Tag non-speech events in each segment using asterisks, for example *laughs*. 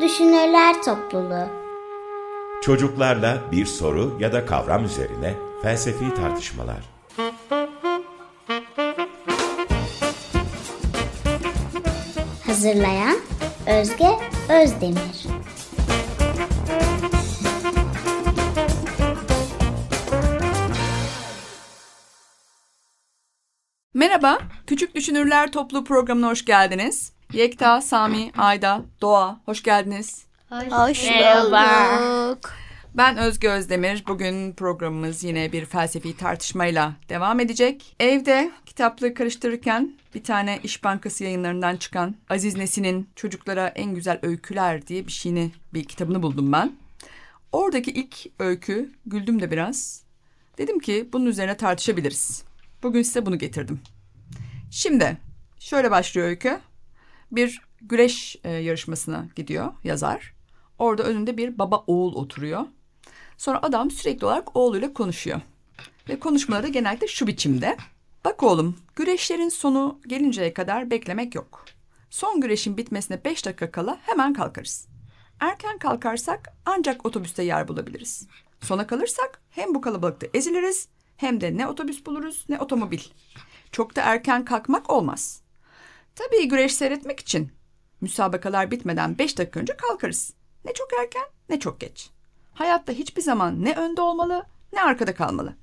Düşünürler Topluluğu Çocuklarla bir soru ya da kavram üzerine felsefi tartışmalar. Hazırlayan Özge Özdemir Merhaba, Küçük Düşünürler Topluluğu programına hoş geldiniz. Yekta, Sami, Ayda, Doğa, hoş geldiniz. Hoş bulduk. Ben Özge Özdemir. Bugün programımız yine bir felsefi tartışmayla devam edecek. Evde kitaplığı karıştırırken bir tane İş Bankası yayınlarından çıkan Aziz Nesin'in Çocuklara En Güzel Öyküler diye bir şeyini, bir kitabını buldum ben. Oradaki ilk öykü, güldüm de biraz. Dedim ki bunun üzerine tartışabiliriz. Bugün size bunu getirdim. Şimdi şöyle başlıyor öykü. Bir güreş e, yarışmasına gidiyor yazar. Orada önünde bir baba oğul oturuyor. Sonra adam sürekli olarak oğluyla konuşuyor. Ve konuşmaları genellikle şu biçimde. Bak oğlum, güreşlerin sonu gelinceye kadar beklemek yok. Son güreşin bitmesine beş dakika kala hemen kalkarız. Erken kalkarsak ancak otobüste yer bulabiliriz. Sona kalırsak hem bu kalabalıkta eziliriz hem de ne otobüs buluruz ne otomobil. Çok da erken kalkmak olmaz. Tabii güreş seyretmek için müsabakalar bitmeden beş dakika önce kalkarız. Ne çok erken ne çok geç. Hayatta hiçbir zaman ne önde olmalı ne arkada kalmalı.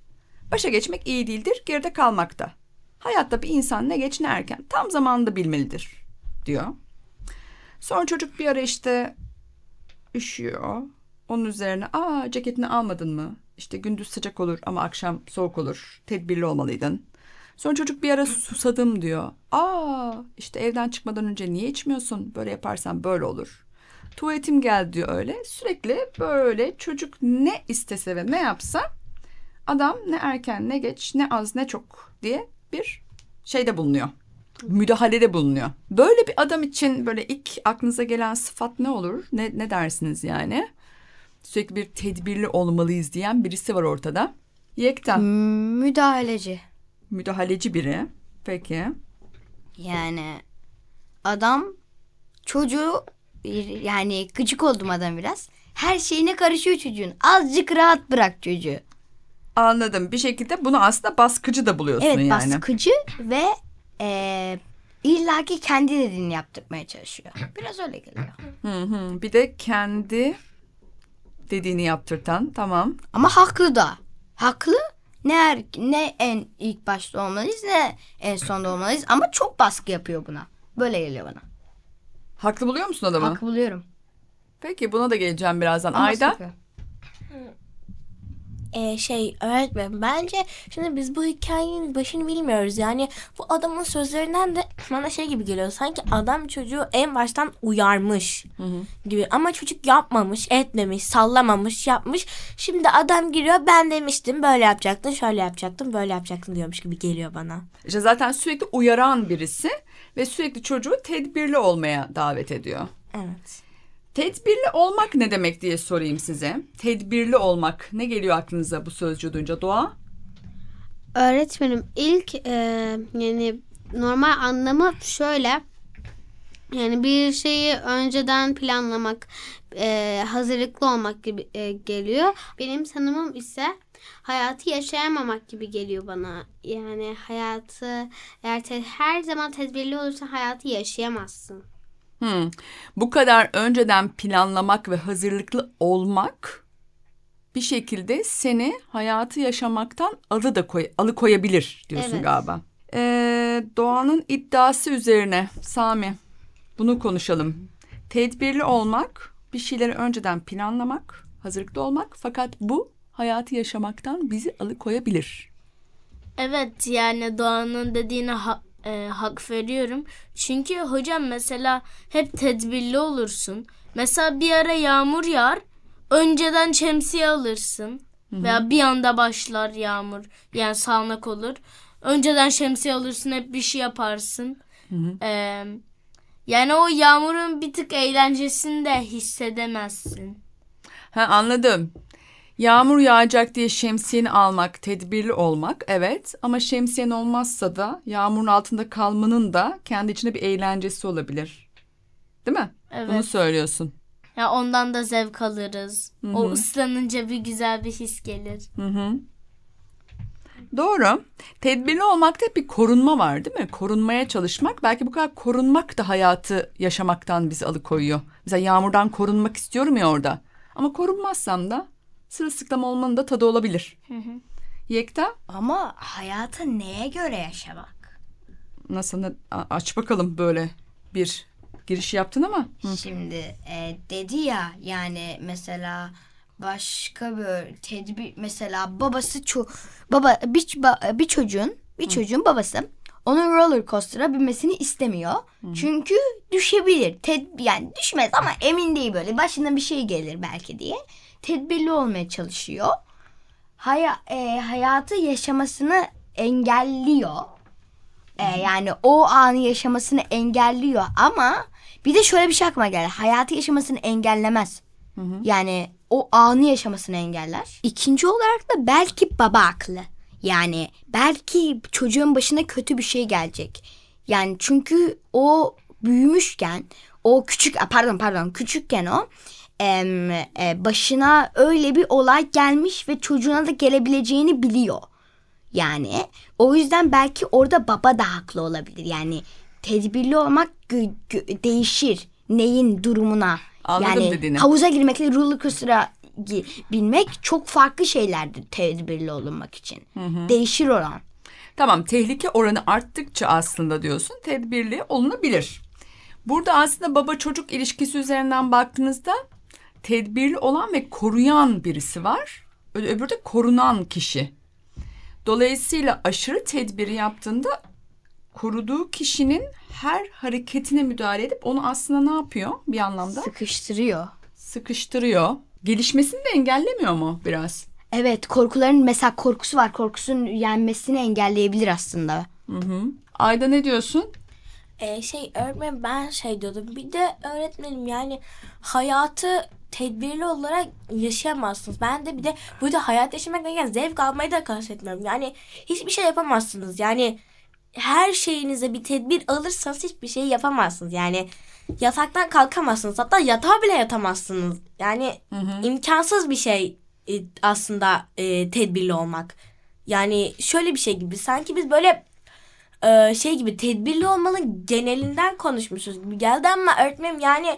Başa geçmek iyi değildir, geride kalmak da. Hayatta bir insan ne geç ne erken tam zamanında bilmelidir diyor. Sonra çocuk bir ara işte üşüyor. Onun üzerine aa ceketini almadın mı? İşte gündüz sıcak olur ama akşam soğuk olur. Tedbirli olmalıydın. Sonra çocuk bir ara susadım diyor. Aa işte evden çıkmadan önce niye içmiyorsun? Böyle yaparsan böyle olur. Tuvaletim geldi diyor öyle. Sürekli böyle çocuk ne istese ve ne yapsa adam ne erken ne geç ne az ne çok diye bir şeyde bulunuyor. Müdahalede bulunuyor. Böyle bir adam için böyle ilk aklınıza gelen sıfat ne olur? Ne, ne dersiniz yani? Sürekli bir tedbirli olmalıyız diyen birisi var ortada. Yekta. Müdahaleci. Müdahaleci biri. Peki. Yani adam çocuğu yani gıcık oldum adam biraz. Her şeyine karışıyor çocuğun. Azıcık rahat bırak çocuğu. Anladım. Bir şekilde bunu aslında baskıcı da buluyorsun evet, yani. baskıcı ve e, illaki kendi dediğini yaptırmaya çalışıyor. Biraz öyle geliyor. Hı hı. Bir de kendi dediğini yaptırtan tamam. Ama haklı da. Haklı ne er, ne en ilk başta olmalıyız ne en sonda olmalıyız ama çok baskı yapıyor buna. Böyle geliyor bana. Haklı buluyor musun adamı? Haklı buluyorum. Peki buna da geleceğim birazdan. Ama Ayda? sıkı. Ee, şey öğretmen bence şimdi biz bu hikayenin başını bilmiyoruz. Yani bu adamın sözlerinden de *clears throat* bana şey gibi geliyor. Sanki adam çocuğu en baştan uyarmış gibi. Ama çocuk yapmamış, etmemiş, sallamamış, yapmış. Şimdi adam giriyor ben demiştim böyle yapacaktın, şöyle yapacaktın, böyle yapacaktın diyormuş gibi geliyor bana. İşte zaten sürekli uyaran birisi ve sürekli çocuğu tedbirli olmaya davet ediyor. Evet. Tedbirli olmak ne demek diye sorayım size. Tedbirli olmak ne geliyor aklınıza bu sözcüğü duyunca Doğa? Öğretmenim ilk e, yani normal anlamı şöyle. Yani bir şeyi önceden planlamak, e, hazırlıklı olmak gibi e, geliyor. Benim tanımım ise hayatı yaşayamamak gibi geliyor bana. Yani hayatı eğer te- her zaman tedbirli olursan hayatı yaşayamazsın. Hmm. Bu kadar önceden planlamak ve hazırlıklı olmak bir şekilde seni hayatı yaşamaktan alı da koy, alıkoyabilir diyorsun Evet. galiba. Ee, Doğan'ın iddiası üzerine Sami bunu konuşalım. Tedbirli olmak, bir şeyleri önceden planlamak, hazırlıklı olmak fakat bu hayatı yaşamaktan bizi alıkoyabilir. Evet yani Doğan'ın dediğine ha- e, hak veriyorum. Çünkü hocam mesela hep tedbirli olursun. Mesela bir ara yağmur yağar. Önceden şemsiye alırsın. Veya bir anda başlar yağmur. Yani sağanak olur. Önceden şemsiye alırsın hep bir şey yaparsın. E, yani o yağmurun bir tık eğlencesini de hissedemezsin. Ha anladım. Yağmur yağacak diye şemsiyeni almak, tedbirli olmak evet ama şemsiyen olmazsa da yağmurun altında kalmanın da kendi içinde bir eğlencesi olabilir. Değil mi? Evet. Bunu söylüyorsun. Ya ondan da zevk alırız. O ıslanınca bir güzel bir his gelir. Doğru. Tedbirli olmakta bir korunma var değil mi? Korunmaya çalışmak. Belki bu kadar korunmak da hayatı yaşamaktan bizi alıkoyuyor. Mesela yağmurdan korunmak istiyorum ya orada. Ama korunmazsam da sırılsıklam olmanın da tadı olabilir. Yekta Ama hayatı neye göre yaşamak? nasıl aç bakalım böyle bir giriş yaptın ama. Şimdi e, dedi ya yani mesela başka bir tedbir mesela babası ço baba bir, bir çocuğun bir çocuğun babası onun roller coaster'a binmesini istemiyor. Çünkü düşebilir. Ted yani düşmez ama emin değil böyle. Başına bir şey gelir belki diye. Tedbirli olmaya çalışıyor. Haya, e, hayatı yaşamasını engelliyor. E, yani o anı yaşamasını engelliyor ama bir de şöyle bir şey aklıma geldi. Hayatı yaşamasını engellemez. Yani o anı yaşamasını engeller. İkinci olarak da belki baba haklı. Yani belki çocuğun başına kötü bir şey gelecek. Yani çünkü o büyümüşken o küçük pardon pardon küçükken o em, e, başına öyle bir olay gelmiş ve çocuğuna da gelebileceğini biliyor. Yani o yüzden belki orada baba da haklı olabilir. Yani tedbirli olmak gö- gö- değişir neyin durumuna. Anladım yani dediğini. havuza girmekle roller coaster'a binmek çok farklı şeylerdir tedbirli olunmak için. Değişir oran. Tamam tehlike oranı arttıkça aslında diyorsun tedbirli olunabilir. Burada aslında baba çocuk ilişkisi üzerinden baktığınızda tedbirli olan ve koruyan birisi var. Öbürü de korunan kişi. Dolayısıyla aşırı tedbiri yaptığında koruduğu kişinin her hareketine müdahale edip onu aslında ne yapıyor bir anlamda? Sıkıştırıyor. Sıkıştırıyor. Gelişmesini de engellemiyor mu biraz? Evet korkuların mesela korkusu var. Korkusunun yenmesini engelleyebilir aslında. Ayda ne diyorsun? Ee, şey öğretmenim ben şey diyordum. Bir de öğretmenim yani hayatı tedbirli olarak yaşayamazsınız. Ben de bir de burada hayat yaşamak derken zevk almayı da kastetmiyorum. Yani hiçbir şey yapamazsınız. Yani her şeyinize bir tedbir alırsanız hiçbir şey yapamazsınız. Yani yataktan kalkamazsınız. Hatta yatağa bile yatamazsınız. Yani imkansız bir şey e, aslında e, tedbirli olmak. Yani şöyle bir şey gibi sanki biz böyle e, şey gibi tedbirli olmanın genelinden konuşmuşuz gibi geldi ama öğretmenim yani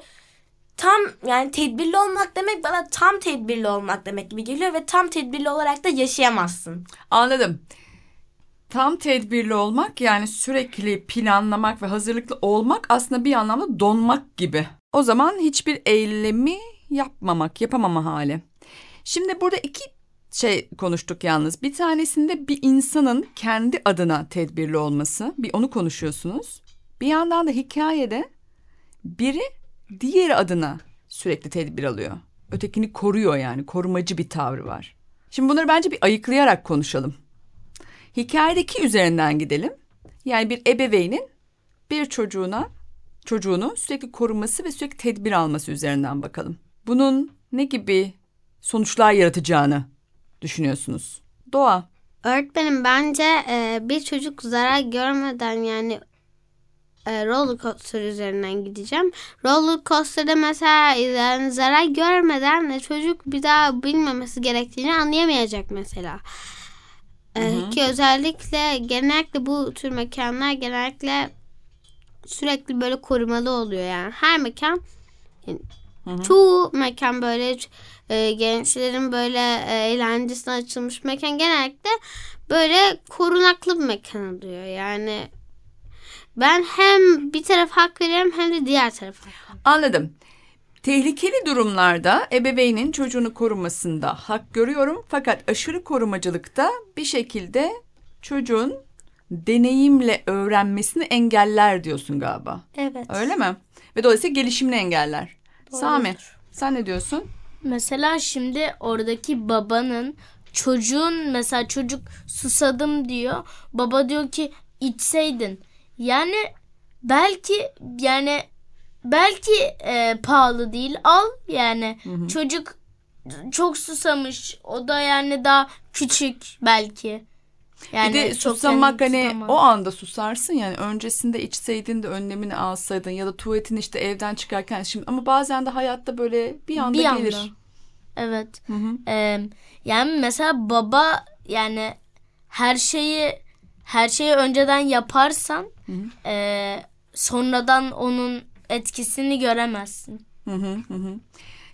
tam yani tedbirli olmak demek bana tam tedbirli olmak demek gibi geliyor ve tam tedbirli olarak da yaşayamazsın. Anladım. Tam tedbirli olmak yani sürekli planlamak ve hazırlıklı olmak aslında bir anlamda donmak gibi. O zaman hiçbir eylemi yapmamak, yapamama hali. Şimdi burada iki şey konuştuk yalnız. Bir tanesinde bir insanın kendi adına tedbirli olması. Bir onu konuşuyorsunuz. Bir yandan da hikayede biri diğeri adına sürekli tedbir alıyor. Ötekini koruyor yani korumacı bir tavrı var. Şimdi bunları bence bir ayıklayarak konuşalım. Hikayedeki üzerinden gidelim. Yani bir ebeveynin bir çocuğuna çocuğunu sürekli koruması ve sürekli tedbir alması üzerinden bakalım. Bunun ne gibi sonuçlar yaratacağını düşünüyorsunuz? Doğa. Öğretmenim bence e, bir çocuk zarar görmeden yani e, roller coaster üzerinden gideceğim. Roller coaster'da mesela yani zarar görmeden e, çocuk bir daha bilmemesi gerektiğini anlayamayacak mesela. E, ki özellikle genellikle bu tür mekanlar genellikle sürekli böyle korumalı oluyor yani. Her mekan çoğu mekan böyle e, gençlerin böyle e, eğlencesine açılmış mekan genellikle böyle korunaklı bir mekan oluyor. Yani ben hem bir taraf hak veriyorum hem de diğer tarafa. Anladım. Tehlikeli durumlarda ebeveynin çocuğunu korumasında hak görüyorum fakat aşırı korumacılıkta bir şekilde çocuğun deneyimle öğrenmesini engeller diyorsun galiba. Evet. Öyle mi? Ve dolayısıyla gelişimini engeller. Sami sen ne diyorsun? Mesela şimdi oradaki babanın çocuğun mesela çocuk susadım diyor. Baba diyor ki içseydin. Yani belki yani belki e, pahalı değil al yani çocuk çok susamış o da yani daha küçük belki Yani bir de çok susamak hani tutamam. o anda susarsın yani öncesinde içseydin de önlemini alsaydın ya da tuvaletin işte evden çıkarken şimdi ama bazen de hayatta böyle bir anda Bir anda. gelir. Evet. Hı hı. Ee, yani mesela baba yani her şeyi her şeyi önceden yaparsan e, sonradan onun etkisini göremezsin. Hı hı hı hı.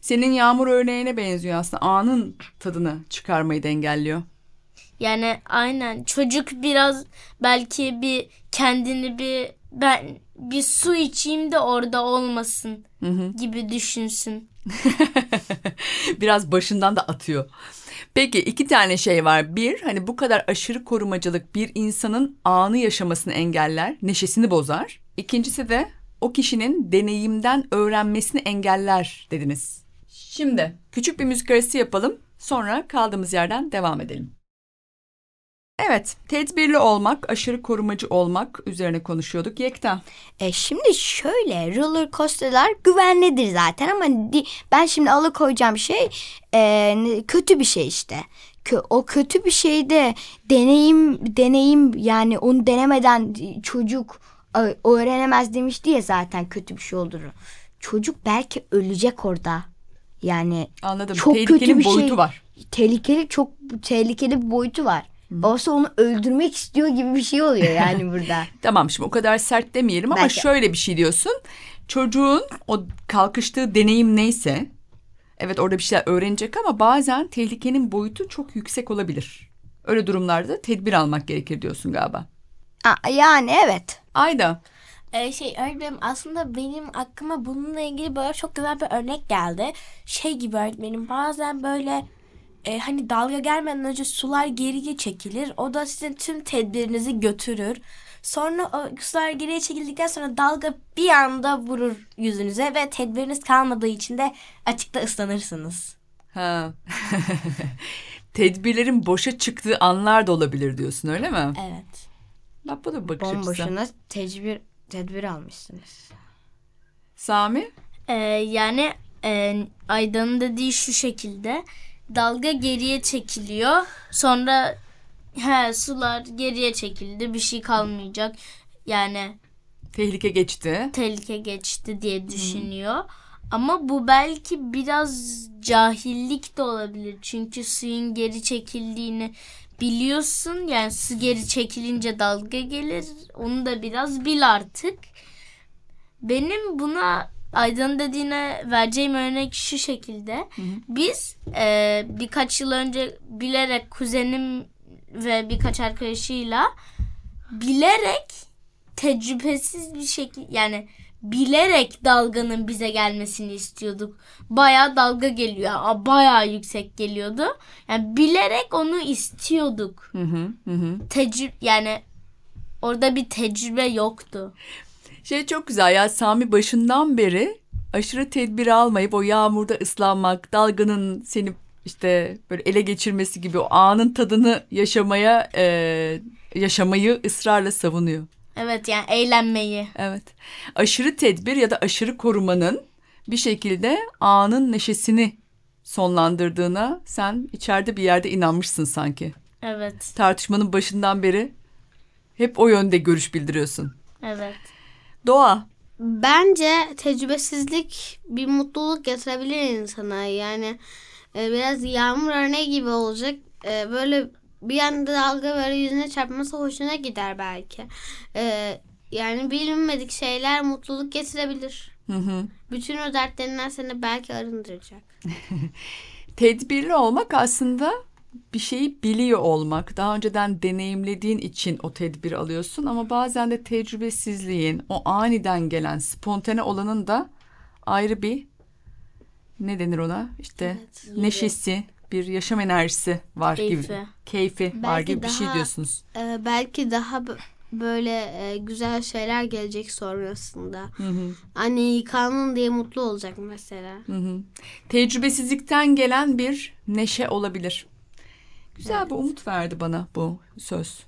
Senin yağmur örneğine benziyor aslında. Anın tadını çıkarmayı da engelliyor. Yani aynen çocuk biraz belki bir kendini bir ben bir su içeyim de orada olmasın Hı hı. gibi düşünsün. *laughs* Biraz başından da atıyor. Peki iki tane şey var. Bir hani bu kadar aşırı korumacılık bir insanın anı yaşamasını engeller, neşesini bozar. İkincisi de o kişinin deneyimden öğrenmesini engeller dediniz. Şimdi küçük bir müzik arası yapalım. Sonra kaldığımız yerden devam edelim. Evet, tedbirli olmak, aşırı korumacı olmak üzerine konuşuyorduk. Yekta. E şimdi şöyle roller coaster'lar güvenlidir zaten ama ben şimdi alıkoyacağım şey e, kötü bir şey işte. O kötü bir şeyde deneyim deneyim yani onu denemeden çocuk e, öğrenemez demişti ya zaten kötü bir şey olduğunu. Çocuk belki ölecek orada. Yani Anladım. Çok Tehlikenin kötü bir boyutu şey. var. tehlikeli çok tehlikeli bir boyutu var. Babası onu öldürmek istiyor gibi bir şey oluyor yani *laughs* burada. Tamam şimdi o kadar sert demeyelim ama Belki- şöyle bir şey diyorsun. Çocuğun o kalkıştığı deneyim neyse evet orada bir şeyler öğrenecek ama bazen tehlikenin boyutu çok yüksek olabilir. Öyle durumlarda tedbir almak gerekir diyorsun galiba. Aa, yani evet. Ayda. Ee, şey öğretmenim aslında benim aklıma bununla ilgili böyle çok güzel bir örnek geldi. Şey gibi öğretmenim bazen böyle e, hani dalga gelmeden önce sular geriye çekilir. O da sizin tüm tedbirinizi götürür. Sonra o sular geriye çekildikten sonra dalga bir anda vurur yüzünüze ve tedbiriniz kalmadığı için de açıkta ıslanırsınız. Ha. *laughs* Tedbirlerin boşa çıktığı anlar da olabilir diyorsun öyle mi? Evet. Bak bu da bir bakış açısı. Bomboşuna tedbir tedbir almışsınız. Sami? Ee, yani e, Ayda'nın dediği şu şekilde dalga geriye çekiliyor sonra he sular geriye çekildi bir şey kalmayacak yani Tehlike geçti. tehlike geçti diye düşünüyor. Ama bu belki biraz cahillik de olabilir. Çünkü suyun geri çekildiğini biliyorsun. Yani su geri çekilince dalga gelir. Onu da biraz bil artık. Benim buna Aydın dediğine vereceğim örnek şu şekilde. Biz e, birkaç yıl önce bilerek kuzenim ve birkaç arkadaşıyla bilerek tecrübesiz bir şekilde yani bilerek dalganın bize gelmesini istiyorduk. Bayağı dalga geliyor. Aa, Bayağı yüksek geliyordu. Yani bilerek onu istiyorduk. Hı hı hı. hı. Tecrübe yani orada bir tecrübe yoktu. Şey çok güzel ya Sami başından beri aşırı tedbir almayıp o yağmurda ıslanmak, dalganın seni işte böyle ele geçirmesi gibi o anın tadını yaşamaya e, yaşamayı ısrarla savunuyor. Evet yani eğlenmeyi. Evet. Aşırı tedbir ya da aşırı korumanın bir şekilde anın neşesini sonlandırdığına sen içeride bir yerde inanmışsın sanki. Evet. Tartışmanın başından beri hep o yönde görüş bildiriyorsun. Evet. Doğa. Bence tecrübesizlik bir mutluluk getirebilir insana. Yani e, biraz yağmur örneği gibi olacak. E, böyle bir anda dalga böyle yüzüne çarpması hoşuna gider belki. E, yani bilinmedik şeyler mutluluk getirebilir. Hı hı. Bütün o dertlerinden seni belki arındıracak. *laughs* Tedbirli olmak aslında bir şeyi biliyor olmak. Daha önceden deneyimlediğin için o tedbiri alıyorsun ama bazen de tecrübesizliğin, o aniden gelen spontane olanın da ayrı bir ne denir ona? İşte neşesi, bir yaşam enerjisi var gibi. Keyfi. Keyfi var Belki gibi bir şey daha- diyorsunuz. E, belki daha bö- böyle e, güzel şeyler gelecek sonrasında. Hı hı, Anne yıkandın diye mutlu olacak mesela. hı hı. Tecrübesizlikten gelen bir neşe olabilir. Güzel bir umut verdi bana bu söz.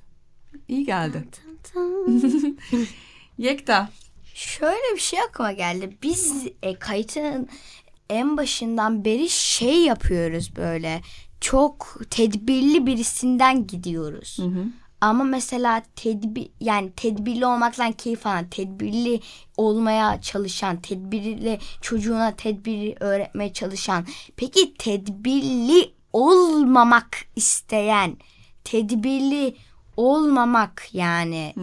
İyi geldi. *laughs* Yekta. Şöyle bir şey aklıma geldi. Biz e, kayıtın en başından beri şey yapıyoruz böyle. Çok tedbirli birisinden gidiyoruz. Ama mesela tedbir yani tedbirli olmaktan keyif alan, tedbirli olmaya çalışan, tedbirli çocuğuna tedbiri öğretmeye çalışan. Peki tedbirli olmamak isteyen, tedbirli olmamak yani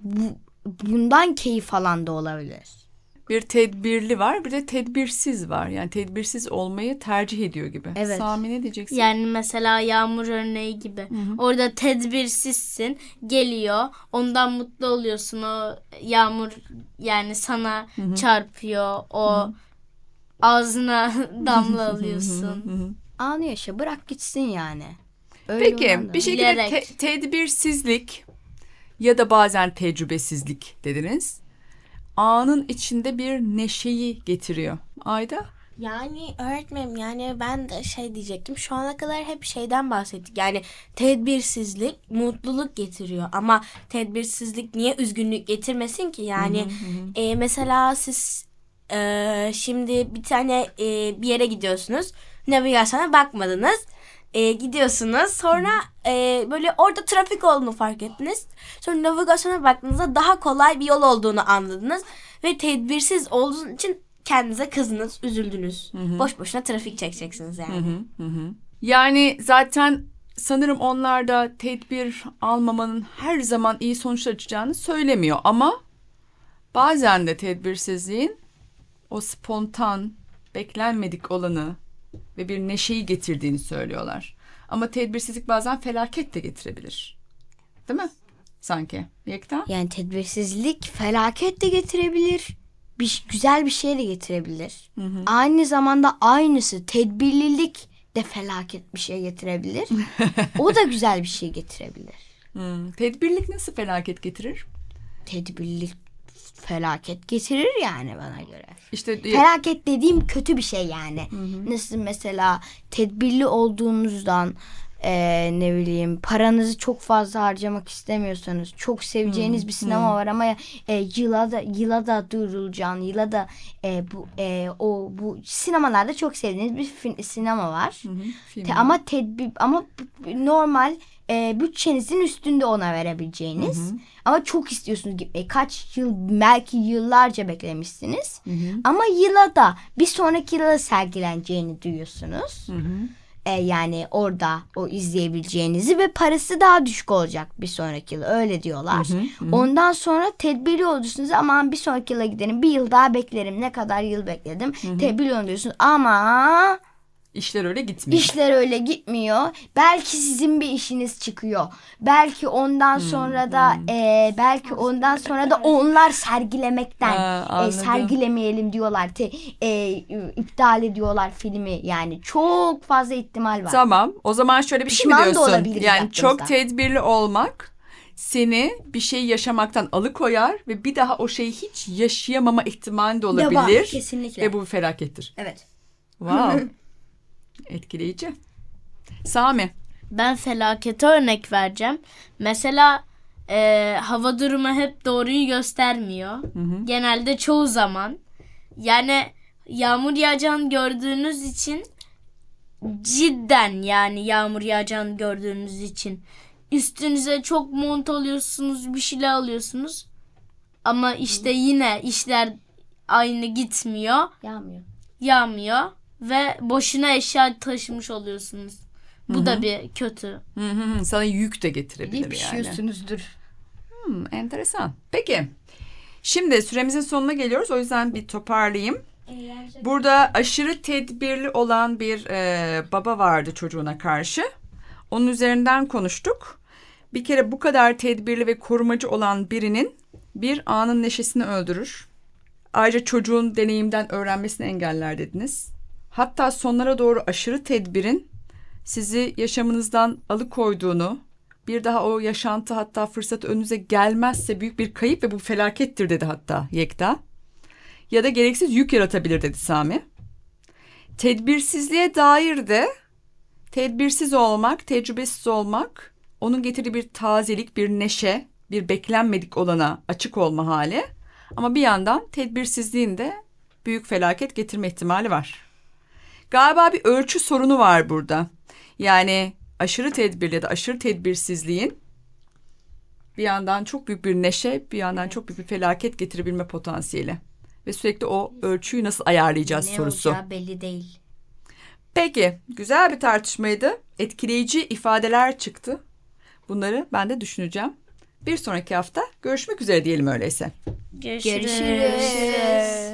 bu, bundan keyif alan da olabilir. Bir tedbirli var bir de tedbirsiz var. Yani tedbirsiz olmayı tercih ediyor gibi. Evet. Sami ne diyeceksin? Yani mesela yağmur örneği gibi. Orada tedbirsizsin. Geliyor. Ondan mutlu oluyorsun. O yağmur yani sana çarpıyor. O ağzına *laughs* damla alıyorsun. Anı yaşa bırak gitsin yani. Öyle Peki bir şekilde Bilerek. te- tedbirsizlik ya da bazen tecrübesizlik dediniz. Anın içinde bir neşeyi getiriyor. Ayda? Yani öğretmenim yani ben de şey diyecektim. Şu ana kadar hep şeyden bahsettik. Yani tedbirsizlik mutluluk getiriyor. Ama tedbirsizlik niye üzgünlük getirmesin ki? Yani e, mesela siz e, şimdi bir tane e, bir yere gidiyorsunuz. Navigasyona bakmadınız. E, gidiyorsunuz. Sonra e, böyle orada trafik olduğunu fark ettiniz. Sonra navigasyona baktığınızda daha kolay bir yol olduğunu anladınız. Ve tedbirsiz olduğunuz için kendinize kızdınız, üzüldünüz. Boş boşuna trafik çekeceksiniz yani. Yani zaten sanırım onlar da tedbir almamanın her zaman iyi sonuçlar açacağını söylemiyor ama bazen de tedbirsizliğin o spontan, beklenmedik olanı ve bir neşeyi getirdiğini söylüyorlar. Ama tedbirsizlik bazen felaket de getirebilir. Değil mi? Sanki. Yekta? Yani tedbirsizlik felaket de getirebilir. Bir, güzel bir şey de getirebilir. Aynı zamanda aynısı tedbirlilik de felaket bir şey getirebilir. *laughs* o da güzel bir şey getirebilir. Hmm. Tedbirlik nasıl felaket getirir? Tedbirlilik felaket getirir yani bana göre. İşte Felaket dediğim kötü bir şey yani. Nasıl mesela tedbirli olduğunuzdan eee, ne bileyim paranızı çok fazla harcamak istemiyorsanız çok seveceğiniz bir sinema var ama e, yıla da yıla da duyurulacağın yıla da e, bu e, o bu sinemalarda çok sevdiğiniz bir sinema var. film. Te- ama tedbir ama normal e, bütçenizin üstünde ona verebileceğiniz. Ama çok istiyorsunuz gitmeyi. Kaç yıl belki yıllarca beklemişsiniz. Ama yıla da bir sonraki yıla sergileneceğini duyuyorsunuz. E, yani orada o izleyebileceğinizi ve parası daha düşük olacak bir sonraki yıl öyle diyorlar. Ondan sonra tedbirli oluyorsunuz aman bir sonraki yıla giderim bir yıl daha beklerim ne kadar yıl bekledim tedbirli oluyorsunuz ama işler öyle gitmiyor. İşler öyle gitmiyor. Belki sizin bir işiniz çıkıyor. Belki ondan sonra da e, belki ondan sonra da onlar sergilemekten Ha, e, sergilemeyelim diyorlar. Te, e, iptal ediyorlar filmi. Yani çok fazla ihtimal var. Tamam. O zaman şöyle bir şey Pişman mi da diyorsun? Yani yaptığımızda. çok tedbirli olmak seni bir şey yaşamaktan alıkoyar ve bir daha o şeyi hiç yaşayamama ihtimali de var, olabilir. kesinlikle. Ve bu bir felakettir. Evet. Wow. *laughs* Etkileyici. Sami. Ben felakete örnek vereceğim. Mesela e, hava durumu hep doğruyu göstermiyor. Genelde çoğu zaman. Yani yağmur yağacağını gördüğünüz için cidden yani yağmur yağacağını gördüğünüz için üstünüze çok mont alıyorsunuz bir şeyler alıyorsunuz. Ama işte yine işler aynı gitmiyor. Yağmıyor. Yağmıyor ve boşuna eşya taşımış oluyorsunuz. Bu da bir kötü. Hı hı hı. Sana yük de getirebilir Bir yani. pişiyorsunuzdur. Hmm, enteresan. Peki. Şimdi süremizin sonuna geliyoruz. O yüzden bir toparlayayım. Burada aşırı tedbirli olan bir e, baba vardı çocuğuna karşı. Onun üzerinden konuştuk. Bir kere bu kadar tedbirli ve korumacı olan birinin bir anın neşesini öldürür. Ayrıca çocuğun deneyimden öğrenmesini engeller dediniz. Hatta sonlara doğru aşırı tedbirin sizi yaşamınızdan alıkoyduğunu, bir daha o yaşantı hatta fırsat önünüze gelmezse büyük bir kayıp ve bu felakettir dedi hatta Yekta. Ya da gereksiz yük yaratabilir dedi Sami. Tedbirsizliğe dair de tedbirsiz olmak, tecrübesiz olmak, onun getirdiği bir tazelik, bir neşe, bir beklenmedik olana açık olma hali. Ama bir yandan tedbirsizliğin de büyük felaket getirme ihtimali var. Galiba bir ölçü sorunu var burada. Yani aşırı tedbirli ya da aşırı tedbirsizliğin bir yandan çok büyük bir neşe, bir yandan çok büyük bir felaket getirebilme potansiyeli. Ve sürekli o ölçüyü nasıl ayarlayacağız Ne sorusu. olacağı belli değil. Peki, güzel bir tartışmaydı. Etkileyici ifadeler çıktı. Bunları ben de düşüneceğim. Bir sonraki hafta görüşmek üzere diyelim öyleyse. Görüşürüz. Görüşürüz.